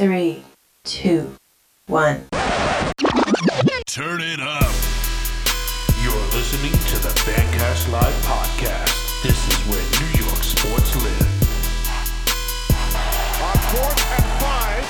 three, two, one. Turn it up. You're listening to the Fancast Live podcast. This is where New York sports live. On fourth and five,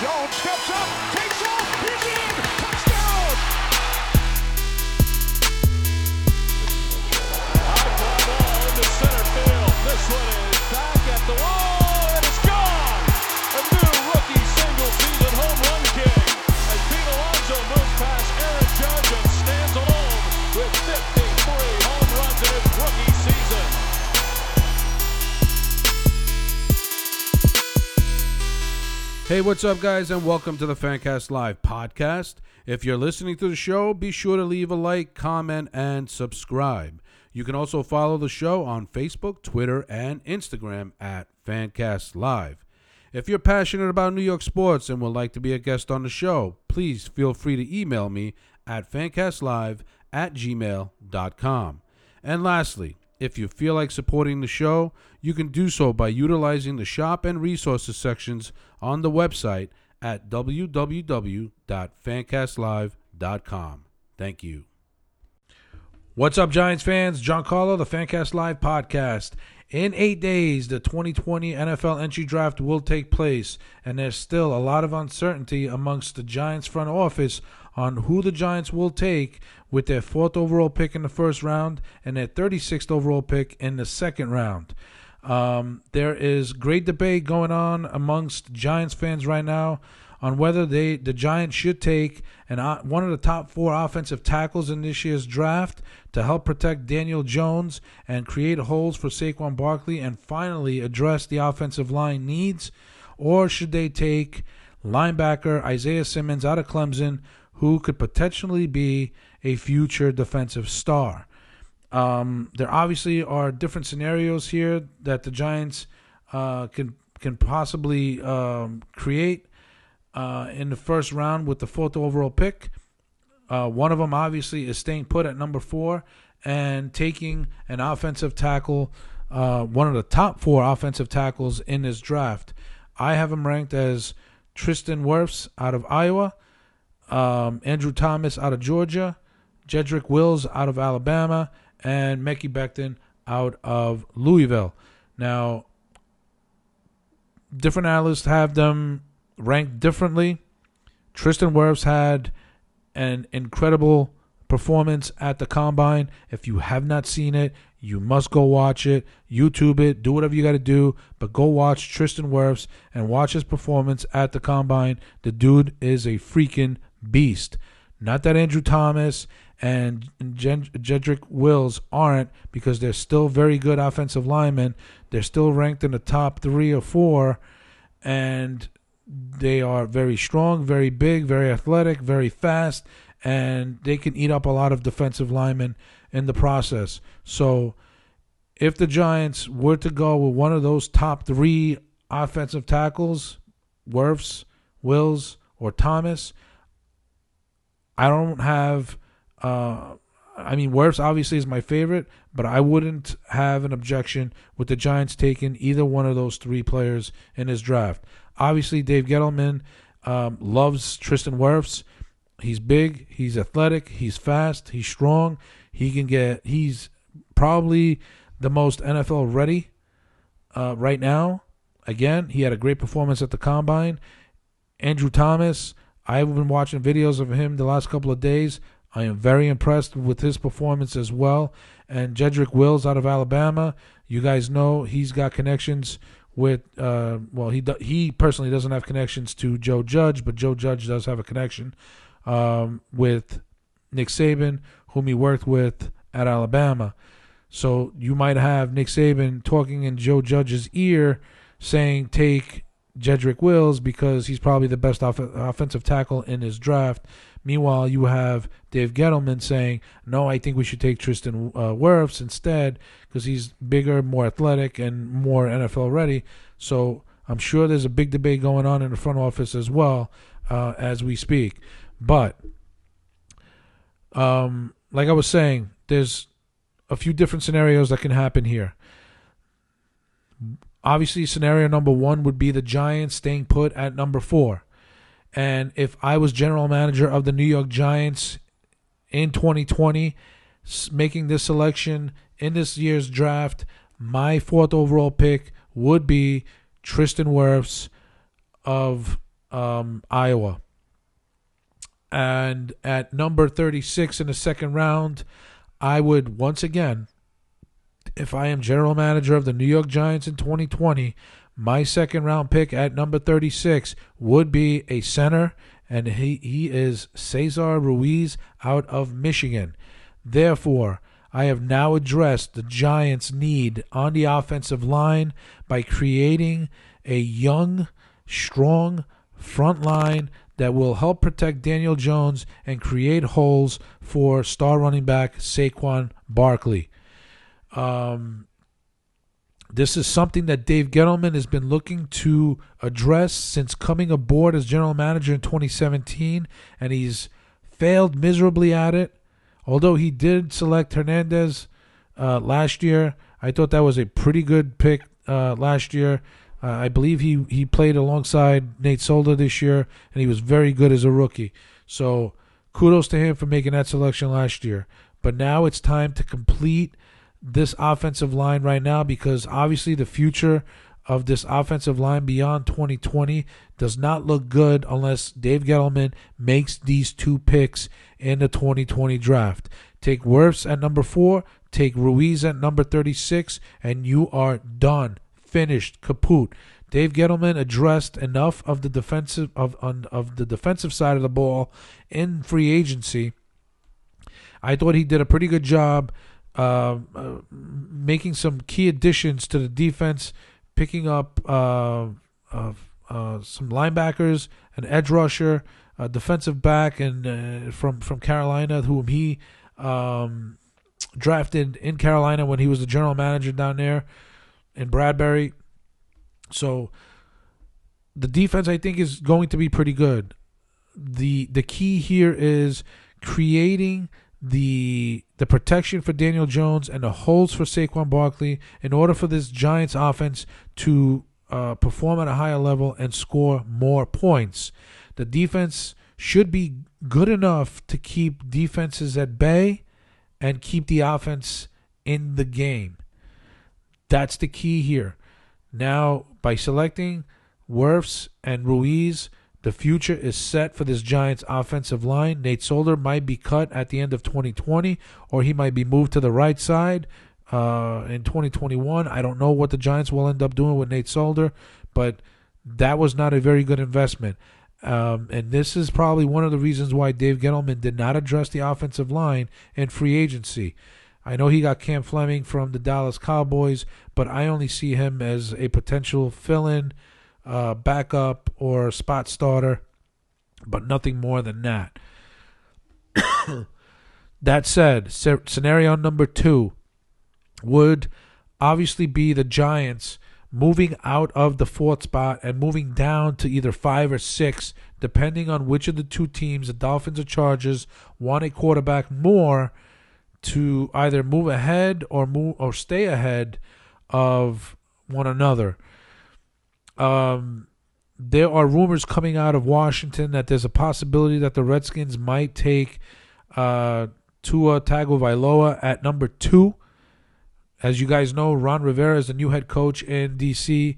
Jones steps up, takes off, he's in, touchdown! High fly ball into center field. This one is back at the wall, Hey, what's up, guys, and welcome to the Fancast Live podcast. If you're listening to the show, be sure to leave a like, comment, and subscribe. You can also follow the show on Facebook, Twitter, and Instagram at Fancast Live. If you're passionate about New York sports and would like to be a guest on the show, please feel free to email me at fancastlive at gmail.com. And lastly, if you feel like supporting the show, you can do so by utilizing the shop and resources sections on the website at www.fancastlive.com. Thank you. What's up, Giants fans? John Carlo, the Fancast Live podcast. In eight days, the 2020 NFL entry draft will take place, and there's still a lot of uncertainty amongst the Giants front office on who the Giants will take with their fourth overall pick in the first round and their 36th overall pick in the second round. Um, there is great debate going on amongst Giants fans right now on whether they the Giants should take an one of the top four offensive tackles in this year's draft to help protect Daniel Jones and create holes for Saquon Barkley and finally address the offensive line needs, or should they take linebacker Isaiah Simmons out of Clemson, who could potentially be a future defensive star? Um, there obviously are different scenarios here that the Giants uh, can can possibly um, create uh, in the first round with the fourth overall pick. Uh, one of them obviously is staying put at number four and taking an offensive tackle, uh, one of the top four offensive tackles in this draft. I have him ranked as Tristan Wirfs out of Iowa, um, Andrew Thomas out of Georgia, Jedrick Wills out of Alabama, and Mekhi Becton out of Louisville. Now, different analysts have them ranked differently. Tristan Wirfs had an incredible performance at the combine. If you have not seen it, you must go watch it, YouTube it, do whatever you got to do, but go watch Tristan Wirfs and watch his performance at the combine. The dude is a freaking beast. Not that Andrew Thomas and Jedrick Wills aren't because they're still very good offensive linemen. They're still ranked in the top three or four, and they are very strong, very big, very athletic, very fast, and they can eat up a lot of defensive linemen in the process. So, if the Giants were to go with one of those top three offensive tackles, Wirfs, Wills, or Thomas, I don't have. Uh, I mean, Wirfs obviously is my favorite, but I wouldn't have an objection with the Giants taking either one of those three players in his draft. Obviously, Dave Gettleman um, loves Tristan Wirfs. He's big, he's athletic, he's fast, he's strong. He can get. He's probably the most NFL ready uh, right now. Again, he had a great performance at the combine. Andrew Thomas. I've been watching videos of him the last couple of days. I am very impressed with his performance as well. And Jedrick Wills out of Alabama, you guys know he's got connections with. Uh, well, he do, he personally doesn't have connections to Joe Judge, but Joe Judge does have a connection um, with Nick Saban, whom he worked with at Alabama. So you might have Nick Saban talking in Joe Judge's ear, saying take Jedrick Wills because he's probably the best off- offensive tackle in his draft. Meanwhile, you have Dave Gettleman saying, "No, I think we should take Tristan uh, Wirfs instead because he's bigger, more athletic, and more NFL ready." So I'm sure there's a big debate going on in the front office as well uh, as we speak. But um, like I was saying, there's a few different scenarios that can happen here. Obviously, scenario number one would be the Giants staying put at number four. And if I was general manager of the New York Giants in 2020, making this selection in this year's draft, my fourth overall pick would be Tristan Wirfs of um, Iowa. And at number 36 in the second round, I would once again, if I am general manager of the New York Giants in 2020, my second round pick at number 36 would be a center, and he, he is Cesar Ruiz out of Michigan. Therefore, I have now addressed the Giants' need on the offensive line by creating a young, strong front line that will help protect Daniel Jones and create holes for star running back Saquon Barkley. Um, this is something that Dave Gettleman has been looking to address since coming aboard as general manager in 2017, and he's failed miserably at it. Although he did select Hernandez uh, last year, I thought that was a pretty good pick uh, last year. Uh, I believe he, he played alongside Nate Solder this year, and he was very good as a rookie. So kudos to him for making that selection last year. But now it's time to complete this offensive line right now because obviously the future of this offensive line beyond 2020 does not look good unless Dave Gettleman makes these two picks in the 2020 draft. Take Wirfs at number four, take Ruiz at number 36, and you are done, finished, kaput. Dave Gettleman addressed enough of the defensive of on, of the defensive side of the ball in free agency. I thought he did a pretty good job uh, uh, making some key additions to the defense, picking up uh, uh, uh, some linebackers, an edge rusher, a defensive back, and uh, from from Carolina, whom he um, drafted in Carolina when he was the general manager down there in Bradbury. So the defense, I think, is going to be pretty good. the The key here is creating the the protection for Daniel Jones and the holes for Saquon Barkley in order for this Giants offense to uh, perform at a higher level and score more points. The defense should be good enough to keep defenses at bay and keep the offense in the game. That's the key here. Now, by selecting Wirfs and Ruiz, the future is set for this Giants offensive line. Nate Solder might be cut at the end of 2020, or he might be moved to the right side uh, in 2021. I don't know what the Giants will end up doing with Nate Solder, but that was not a very good investment. Um, and this is probably one of the reasons why Dave Gettleman did not address the offensive line in free agency. I know he got Cam Fleming from the Dallas Cowboys, but I only see him as a potential fill in uh, backup or spot starter, but nothing more than that. that said, scenario number two would obviously be the Giants moving out of the fourth spot and moving down to either five or six, depending on which of the two teams, the Dolphins or Chargers, want a quarterback more to either move ahead or move or stay ahead of one another. Um, there are rumors coming out of Washington that there's a possibility that the Redskins might take uh, Tua Tagovailoa at number two. As you guys know, Ron Rivera is the new head coach in DC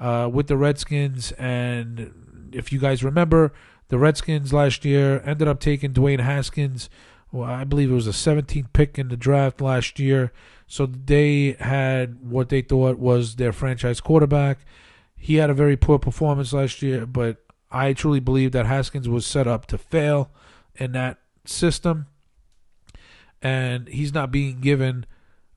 uh, with the Redskins, and if you guys remember, the Redskins last year ended up taking Dwayne Haskins. Well, I believe it was a 17th pick in the draft last year. So they had what they thought was their franchise quarterback. He had a very poor performance last year, but I truly believe that Haskins was set up to fail in that system, and he's not being given.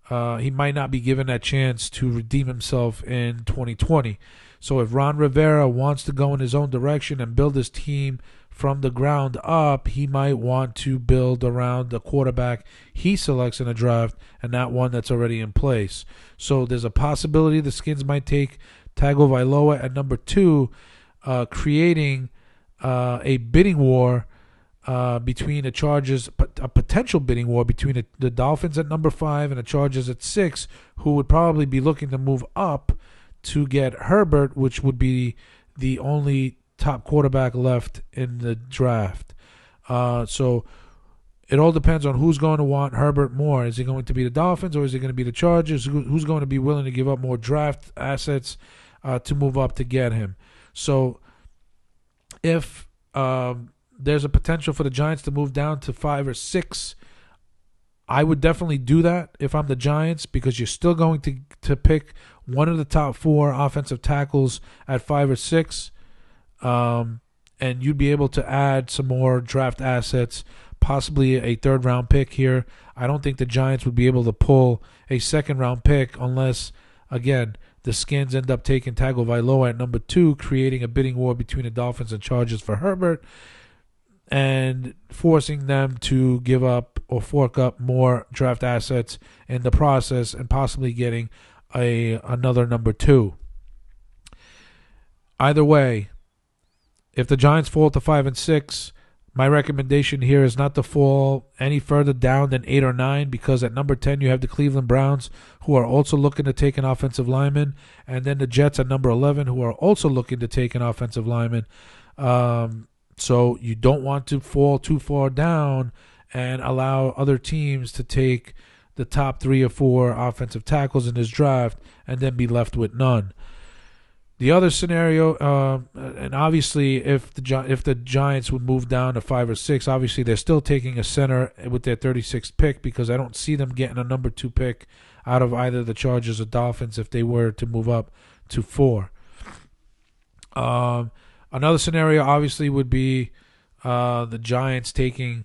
Uh, he might not be given that chance to redeem himself in 2020. So if Ron Rivera wants to go in his own direction and build his team from the ground up, he might want to build around the quarterback he selects in a draft and not one that's already in place. So there's a possibility the Skins might take Tagovailoa at number two, uh, creating uh, a bidding war uh, between the Chargers, a potential bidding war between the, the, Dolphins at number five and the Chargers at six, who would probably be looking to move up to get Herbert, which would be the only top quarterback left in the draft. Uh, so it all depends on who's going to want Herbert more. Is it going to be the Dolphins or is it going to be the Chargers? Who- Who's going to be willing to give up more draft assets uh, to move up to get him? So if um, there's a potential for the Giants to move down to five or six, I would definitely do that if I'm the Giants because you're still going to to pick one of the top four offensive tackles at five or six, um, and you'd be able to add some more draft assets, possibly a third round pick here. I don't think the Giants would be able to pull a second round pick unless, again, the Skins end up taking Tagovailoa at number two, creating a bidding war between the Dolphins and Chargers for Herbert, and forcing them to give up or fork up more draft assets in the process, and possibly getting a another number two. Either way, if the Giants fall to five and six, my recommendation here is not to fall any further down than eight or nine because at number 10 you have the Cleveland Browns who are also looking to take an offensive lineman, and then the Jets at number 11 who are also looking to take an offensive lineman. Um, so you don't want to fall too far down and allow other teams to take the top three or four offensive tackles in this draft and then be left with none. The other scenario, um, and obviously, if the Gi- if the Giants would move down to five or six, obviously they're still taking a center with their 36th pick because I don't see them getting a number two pick out of either the Chargers or Dolphins if they were to move up to four. Um, another scenario obviously would be uh, the Giants taking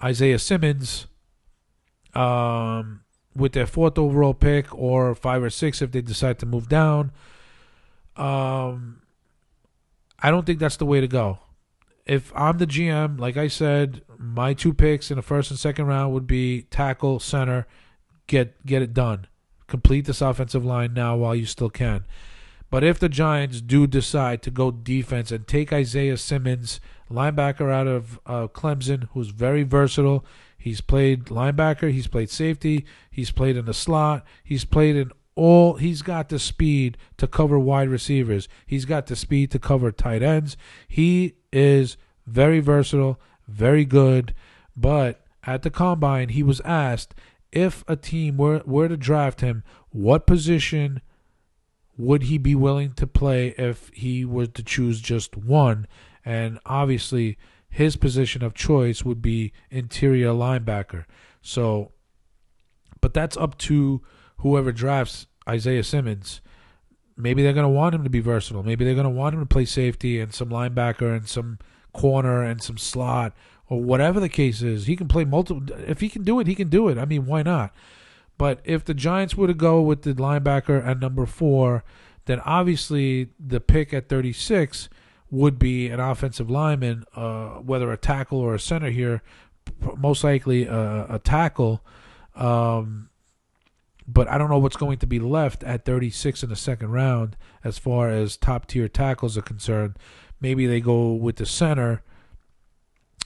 Isaiah Simmons um, with their fourth overall pick or five or six if they decide to move down. Um, I don't think that's the way to go. If I'm the GM, like I said, my two picks in the first and second round would be tackle, center, get get it done. Complete this offensive line now while you still can. But if the Giants do decide to go defense and take Isaiah Simmons, linebacker out of uh, Clemson, who's very versatile, he's played linebacker, he's played safety, he's played in the slot, he's played in all. He's got the speed to cover wide receivers. He's got the speed to cover tight ends. He is very versatile, very good. But at the combine, he was asked if a team were were to draft him, what position would he be willing to play if he were to choose just one? And obviously, his position of choice would be interior linebacker. So, but that's up to whoever drafts Isaiah Simmons. Maybe they're going to want him to be versatile. Maybe they're going to want him to play safety and some linebacker and some corner and some slot or whatever the case is. He can play multiple. If he can do it, he can do it. I mean, why not? But if the Giants were to go with the linebacker at number four, then obviously the pick at 36 would be an offensive lineman, uh, whether a tackle or a center here, most likely a, a tackle. Um, but I don't know what's going to be left at 36 in the second round as far as top tier tackles are concerned. Maybe they go with the center.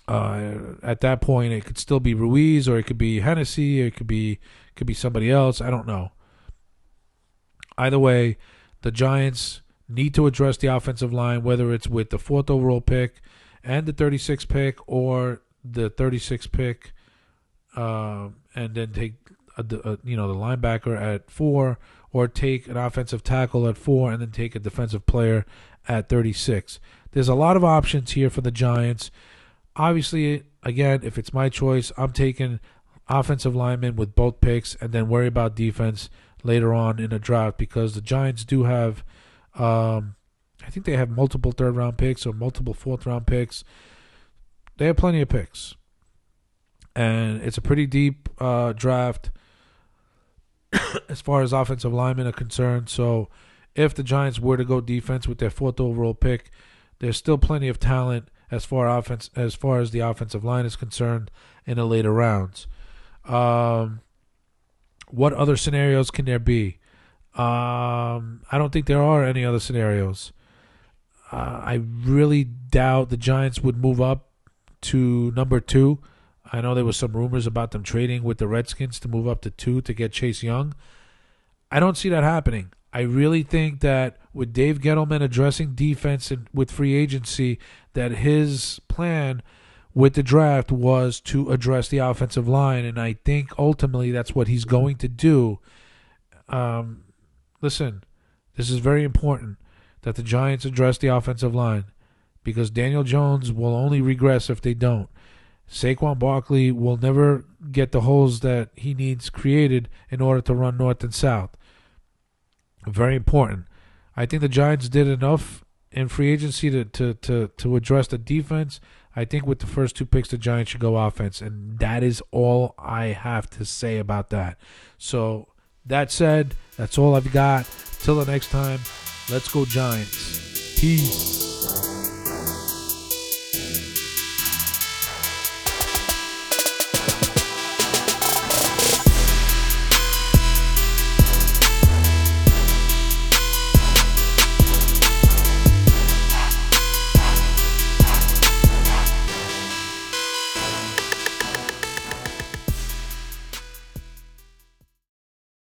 Uh, at that point, it could still be Ruiz, or it could be Hennessy, it could be could be somebody else. I don't know. Either way, the Giants need to address the offensive line, whether it's with the fourth overall pick and the 36th pick, or the 36th pick, uh, and then take a, a, you know the linebacker at four, or take an offensive tackle at four, and then take a defensive player at 36. There's a lot of options here for the Giants. Obviously, again, if it's my choice, I'm taking offensive linemen with both picks, and then worry about defense later on in the draft because the Giants do have, um, I think they have multiple third round picks or multiple fourth round picks. They have plenty of picks, and it's a pretty deep uh, draft as far as offensive linemen are concerned. So, if the Giants were to go defense with their fourth overall pick, there's still plenty of talent as far offense as far as the offensive line is concerned in the later rounds. Um, what other scenarios can there be? Um, I don't think there are any other scenarios. Uh, I really doubt the Giants would move up to number two. I know there was some rumors about them trading with the Redskins to move up to two to get Chase Young. I don't see that happening. I really think that with Dave Gettleman addressing defense and with free agency, that his plan with the draft was to address the offensive line, and I think ultimately that's what he's going to do. Um, listen, this is very important that the Giants address the offensive line because Daniel Jones will only regress if they don't. Saquon Barkley will never get the holes that he needs created in order to run north and south. Very important. I think the Giants did enough in free agency to, to, to, to address the defense. I think with the first two picks, the Giants should go offense. And that is all I have to say about that. So, that said, that's all I've got. Till the next time, let's go, Giants. Peace.